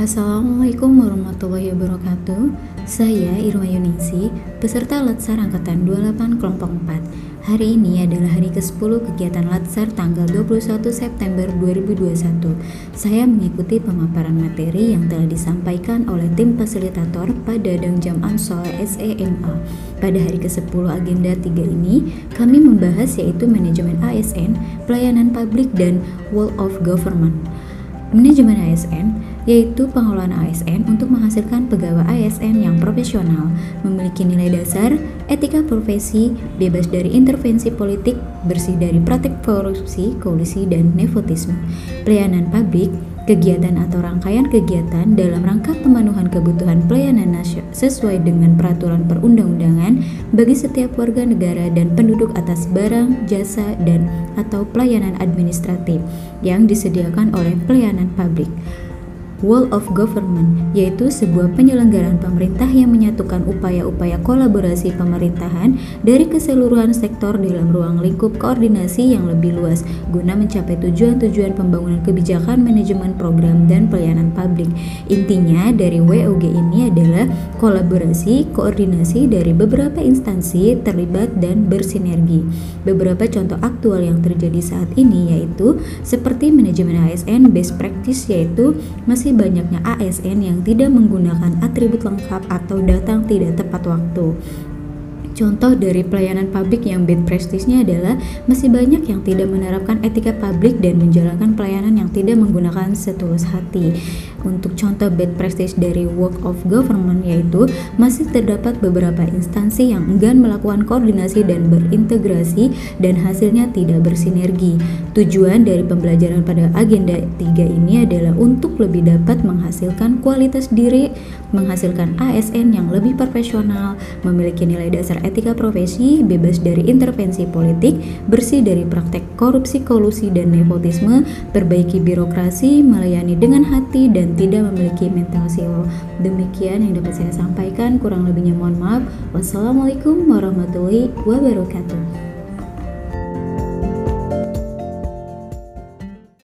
Assalamualaikum warahmatullahi wabarakatuh. Saya Irma Yuningsi, peserta Latsar Angkatan 28 Kelompok 4 Hari ini adalah hari ke-10 kegiatan Latsar tanggal 21 September 2021 Saya mengikuti pemaparan materi yang telah disampaikan oleh tim fasilitator pada Dangjam Ansol SEMA Pada hari ke-10 agenda 3 ini, kami membahas yaitu manajemen ASN, pelayanan publik, dan World of Government Manajemen ASN yaitu pengelolaan ASN untuk menghasilkan pegawai ASN yang profesional, memiliki nilai dasar, etika profesi, bebas dari intervensi politik, bersih dari praktik korupsi, kolusi, dan nepotisme. Pelayanan publik kegiatan atau rangkaian kegiatan dalam rangka pemenuhan kebutuhan pelayanan sesuai dengan peraturan perundang-undangan bagi setiap warga negara dan penduduk atas barang, jasa, dan atau pelayanan administratif yang disediakan oleh pelayanan publik. Wall of Government, yaitu sebuah penyelenggaraan pemerintah yang menyatukan upaya-upaya kolaborasi pemerintahan dari keseluruhan sektor dalam ruang lingkup koordinasi yang lebih luas guna mencapai tujuan-tujuan pembangunan kebijakan manajemen program dan pelayanan publik. Intinya dari WOG ini adalah kolaborasi, koordinasi dari beberapa instansi terlibat dan bersinergi. Beberapa contoh aktual yang terjadi saat ini yaitu seperti manajemen ASN best practice yaitu masih masih banyaknya ASN yang tidak menggunakan atribut lengkap atau datang tidak tepat waktu. Contoh dari pelayanan publik yang bad practice-nya adalah masih banyak yang tidak menerapkan etika publik dan menjalankan pelayanan yang tidak menggunakan setulus hati. Untuk contoh bad practice dari work of government yaitu masih terdapat beberapa instansi yang enggan melakukan koordinasi dan berintegrasi dan hasilnya tidak bersinergi. Tujuan dari pembelajaran pada agenda 3 ini adalah untuk lebih dapat menghasilkan kualitas diri, menghasilkan ASN yang lebih profesional, memiliki nilai dasar etika profesi, bebas dari intervensi politik, bersih dari praktek korupsi, kolusi, dan nepotisme, perbaiki birokrasi, melayani dengan hati, dan tidak memiliki mental silo. Demikian yang dapat saya sampaikan, kurang lebihnya mohon maaf. Wassalamualaikum warahmatullahi wabarakatuh.